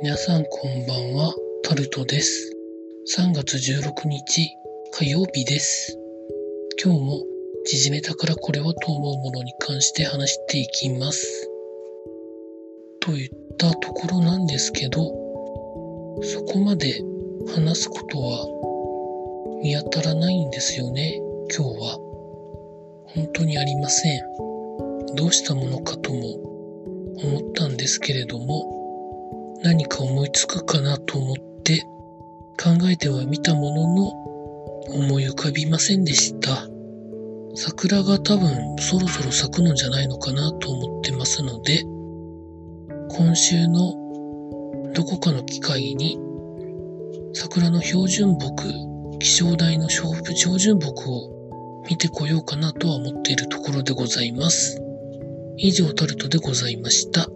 皆さんこんばんは、タルトです。3月16日火曜日です。今日も時事ネタからこれはと思うものに関して話していきます。といったところなんですけど、そこまで話すことは見当たらないんですよね、今日は。本当にありません。どうしたものかとも思ったんですけれども、何か思いつくかなと思って考えてはみたものの思い浮かびませんでした。桜が多分そろそろ咲くのじゃないのかなと思ってますので、今週のどこかの機会に桜の標準木、気象台の標準木を見てこようかなとは思っているところでございます。以上タルトでございました。